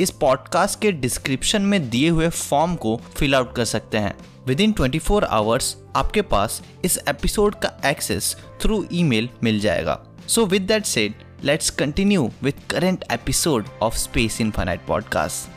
इस पॉडकास्ट के डिस्क्रिप्शन में दिए हुए फॉर्म को फिल आउट कर सकते हैं। Within twenty four hours आपके पास इस एपिसोड का एक्सेस थ्रू ईमेल मिल जाएगा। So with that said let's continue with current episode of space infinite podcast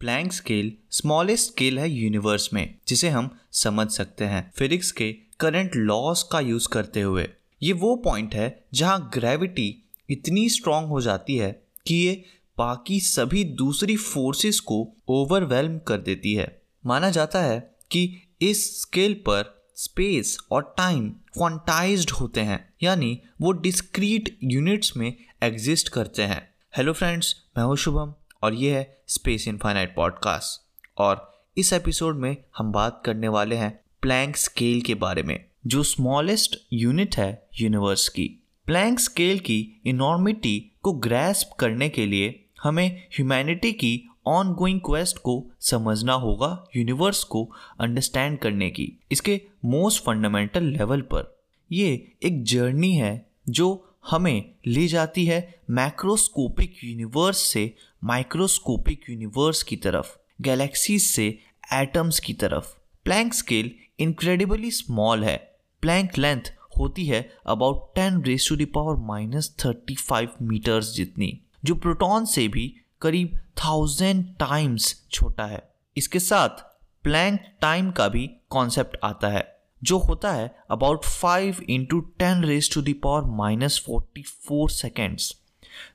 Planck scale smallest scale है यूनिवर्स में, जिसे हम समझ सकते हैं। फिजिक्स के करंट लॉस का यूज़ करते हुए। ये वो पॉइंट है जहाँ ग्रेविटी इतनी स्ट्रांग हो जाती है कि ये बाकी सभी दूसरी फोर्सेस को ओवरवेलम कर देती है। माना जाता है कि इस स्केल पर स्पेस और टाइम क्वांटाइज्ड होते हैं, यानी वो डिस्क्रीट यूनिट्स में एग्जिस्ट करते हैं। हेलो फ्रेंड्स मैं हूँ शुभम और ये है स्पेस इनफाइनाइट पॉडकास्ट और इस एपिसोड में हम बात करने वाले हैं प्लैंक स्केल के बारे में। जो स्मॉलेस्ट यूनिट है यूनिवर्स की। प्लैंक स्केल की इनॉर्मिटी को ग्रेस्प करने के लिए हमें ह्यूमैनिटी की ऑन गोइंग क्वेस्ट को समझना होगा यूनिवर्स को अंडरस्टैंड करने की, इसके मोस्ट फंडामेंटल लेवल पर। ये एक जर्नी है जो हमें ले जाती है मैक्रोस्कोपिक यूनिवर्स से माइक्रोस्कोपिक यूनिवर्स की तरफ़ गैलेक्सीज से एटम्स की तरफ़। प्लैंक स्केल इनक्रेडिबली स्मॉल है। प्लैंक लेंथ होती है about ten raise to the power minus thirty five metres जितनी, जो प्रोटॉन से भी करीब थाउज़ेंड टाइम्स छोटा है। इसके साथ प्लैंक टाइम का भी कॉन्सेप्ट आता है, जो होता है about five into ten raise to the power minus forty four seconds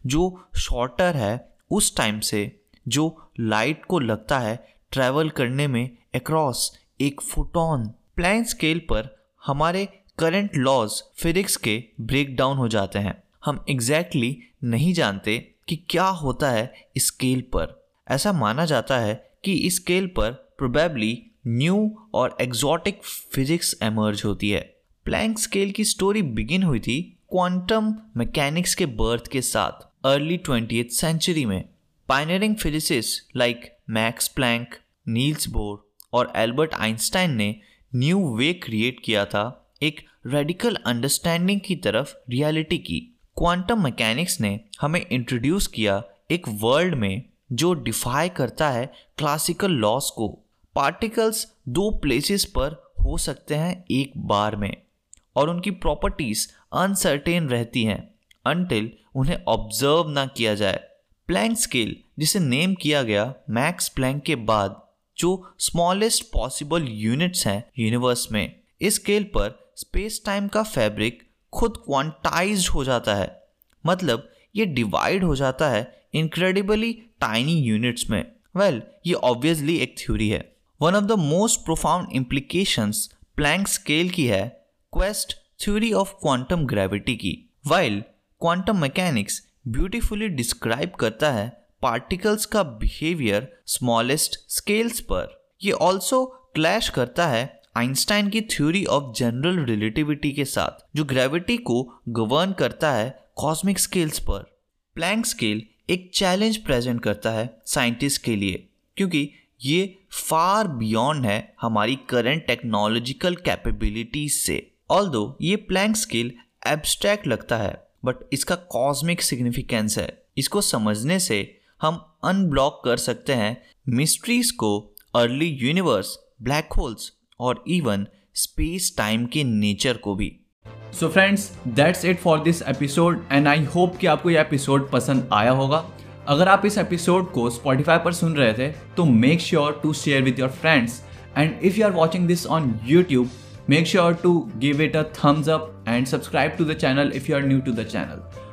जो शॉर्टर है उस टाइम से, जो लाइट को लगता है ट्रैवल करने में अक्रॉस एक फोटोन प्लैंक स्केल पर हमारे करंट लॉज फिजिक्स के ब्रेक डाउन हो जाते हैं। हम एग्जैक्टली exactly नहीं जानते कि क्या होता है स्केल पर। ऐसा माना जाता है कि स्केल पर प्रोबेबली न्यू और एग्जॉटिक फिजिक्स एमर्ज होती है। प्लैंक स्केल की स्टोरी बिगिन हुई थी क्वांटम मैकेनिक्स के बर्थ के साथ अर्ली ट्वेंटी सेंचुरी में। Pioneering physicist like Max Planck Niels Bohr और एल्बर्ट आइंस्टाइन ने न्यू वे क्रिएट किया था एक रेडिकल अंडरस्टैंडिंग की तरफ़ रियलिटी की। क्वांटम मैकेनिक्स ने हमें इंट्रोड्यूस किया एक वर्ल्ड में जो डिफाई करता है क्लासिकल लॉस को। पार्टिकल्स दो प्लेसेस पर हो सकते हैं एक बार में और उनकी प्रॉपर्टीज़ अनसर्टेन रहती हैं अनटिल उन्हें ऑब्ज़र्व ना किया जाए। प्लैंक स्केल जिसे नेम किया गया मैक्स प्लैंक के बाद जो स्मॉलेस्ट पॉसिबल यूनिट्स हैं यूनिवर्स में इस स्केल पर स्पेस टाइम का फैब्रिक खुद क्वांटाइज हो जाता है। मतलब ये डिवाइड हो जाता है इनक्रेडिबली टाइनी यूनिट्स में। वेल well, ये ऑब्वियसली एक थ्योरी है। One of the most profound implications Planck scale की है quest theory of quantum gravity की। While quantum mechanics beautifully describe करता है पार्टिकल्स का बिहेवियर स्मॉलेस्ट स्केल्स पर। ये ऑल्सो क्लैश करता है आइंस्टाइन की थ्योरी ऑफ़ जनरल रिलेटिविटी के साथ, जो ग्रेविटी को गवर्न करता है कॉस्मिक स्केल्स पर। प्लैंक स्केल एक चैलेंज प्रेजेंट करता है साइंटिस्ट के लिए, क्योंकि ये फार बियॉन्ड है हमारी करंट टेक्नोलॉजिकल कैपेबिलिटीज से। ऑल दो ये प्लैंक स्केल एब्स्ट्रैक्ट लगता है बट इसका कॉस्मिक सिग्निफिकेंस है। इसको समझने से हम अनब्लॉक कर सकते हैं मिस्ट्रीज को अर्ली यूनिवर्स ब्लैक होल्स और इवन स्पेस टाइम के नेचर को भी। So friends that's it for this episode and I hope कि आपको यह एपिसोड पसंद आया होगा। अगर आप इस एपिसोड को स्पॉटिफाई पर सुन रहे थे तो make sure to share with your friends and if you are watching this on YouTube make sure to give it a thumbs up and subscribe to the channel if you are new to the channel